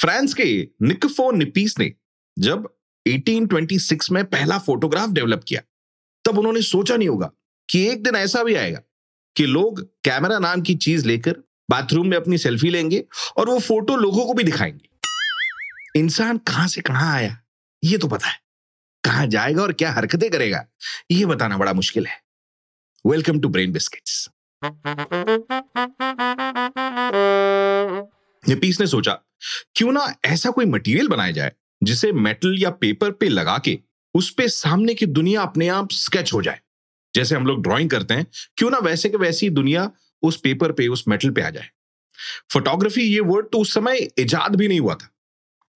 France के निकफो निपीस ने जब 1826 में पहला फोटोग्राफ डेवलप किया, तब उन्होंने सोचा नहीं होगा कि एक दिन ऐसा भी आएगा कि लोग कैमरा नाम की चीज़ लेकर बाथरूम में अपनी सेल्फी लेंगे और वो फ़ोटो लोगों को भी दिखाएँगे। इंसान कहाँ से कहाँ आया, ये तो पता है। कहाँ जाएगा और क्या हरकतें करेगा, ये बताना बड़ा मुश्किल है। वेलकम टू ब्रेन बिस्किट्स निपीस ने सोचा क्यों ना ऐसा कोई मटेरियल बनाया जाए, जिसे मेटल या पेपर पे लगा के उस पे सामने की दुनिया अपने आप स्केच हो जाए। जैसे हम लोग ड्राइंग करते हैं, क्यों ना वैसे के वैसी दुनिया उस पेपर पे, उस मेटल पे आ जाए। फोटोग्राफी ये वर्ड तो उस समय इजाद भी नहीं हुआ था।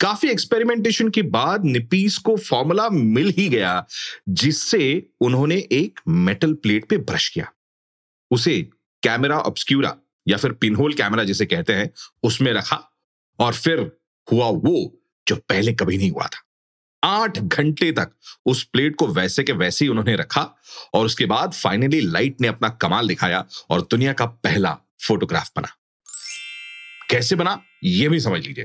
काफ़ी एक्सपेरिमेंटेशन के बाद निपीस को फॉर्मूला मिल ही गया, जिससे उन्होंने एक मेटल प्लेट पे ब्रश किया। उसे कैमरा ऑब्सक्यूरा या फिर पिनहोल कैमरा जिसे कहते हैं, उसमें रखा। और फिर हुआ वो जो पहले कभी नहीं हुआ था। आठ घंटे तक उस प्लेट को वैसे के वैसे ही उन्होंने रखा और उसके बाद फाइनली लाइट ने अपना कमाल दिखाया और दुनिया का पहला फोटोग्राफ बना। कैसे बना यह भी समझ लीजिए।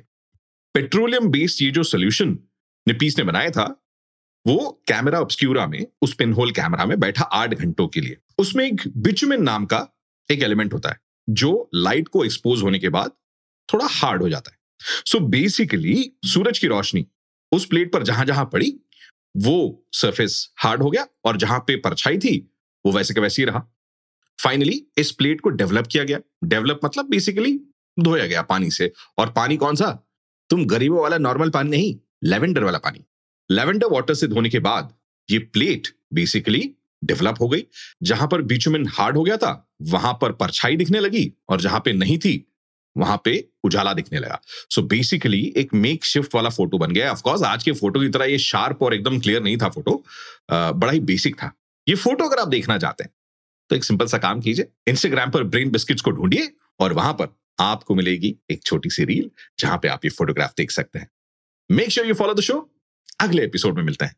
पेट्रोलियम बेस्ड ये जो सोल्यूशन निपीस ने बनाया था, वो कैमरा ऑब्सक्यूरा में, उस पिनहोल कैमरा में बैठा आठ घंटों के लिए। उसमें एक बिचुमिन नाम का एक एलिमेंट होता है, जो लाइट को एक्सपोज होने के बाद थोड़ा हार्ड हो जाता है। सो बेसिकली सूरज की रोशनी उस प्लेट पर जहाँ जहाँ पड़ी, वो सरफेस हार्ड हो गया और जहाँ पे परछाई थी, वो वैसे के वैसे ही रहा। फाइनली इस प्लेट को डेवलप किया गया। डेवलप मतलब बेसिकली धोया गया पानी से। और पानी कौन सा? तुम गरीबों वाला नॉर्मल पानी नहीं लेवेंडर वाला पानी। लेवेंडर वाटर से धोने के बाद ये प्लेट बेसिकली डेवलप हो गई। जहाँ पर बीचुमिन हार्ड हो गया था, वहाँ पर परछाई दिखने लगी और जहाँ पे नहीं थी, वहाँ पे उजाला दिखने लगा। सो so बेसिकली एक मेक शिफ्ट वाला फ़ोटो बन गया। ऑफकोर्स आज के फ़ोटो की तरह ये शार्प और एकदम क्लियर नहीं था फ़ोटो बड़ा ही बेसिक था। ये फ़ोटो अगर आप देखना चाहते हैं तो एक सिंपल सा काम कीजिए। इंस्टाग्राम पर ब्रेन बिस्किट्स को ढूंढिए और वहाँ पर आपको मिलेगी एक छोटी सी रील जहाँ पे आप ये फोटोग्राफ देख सकते हैं। Make sure you follow the show अगले एपिसोड में मिलते हैं।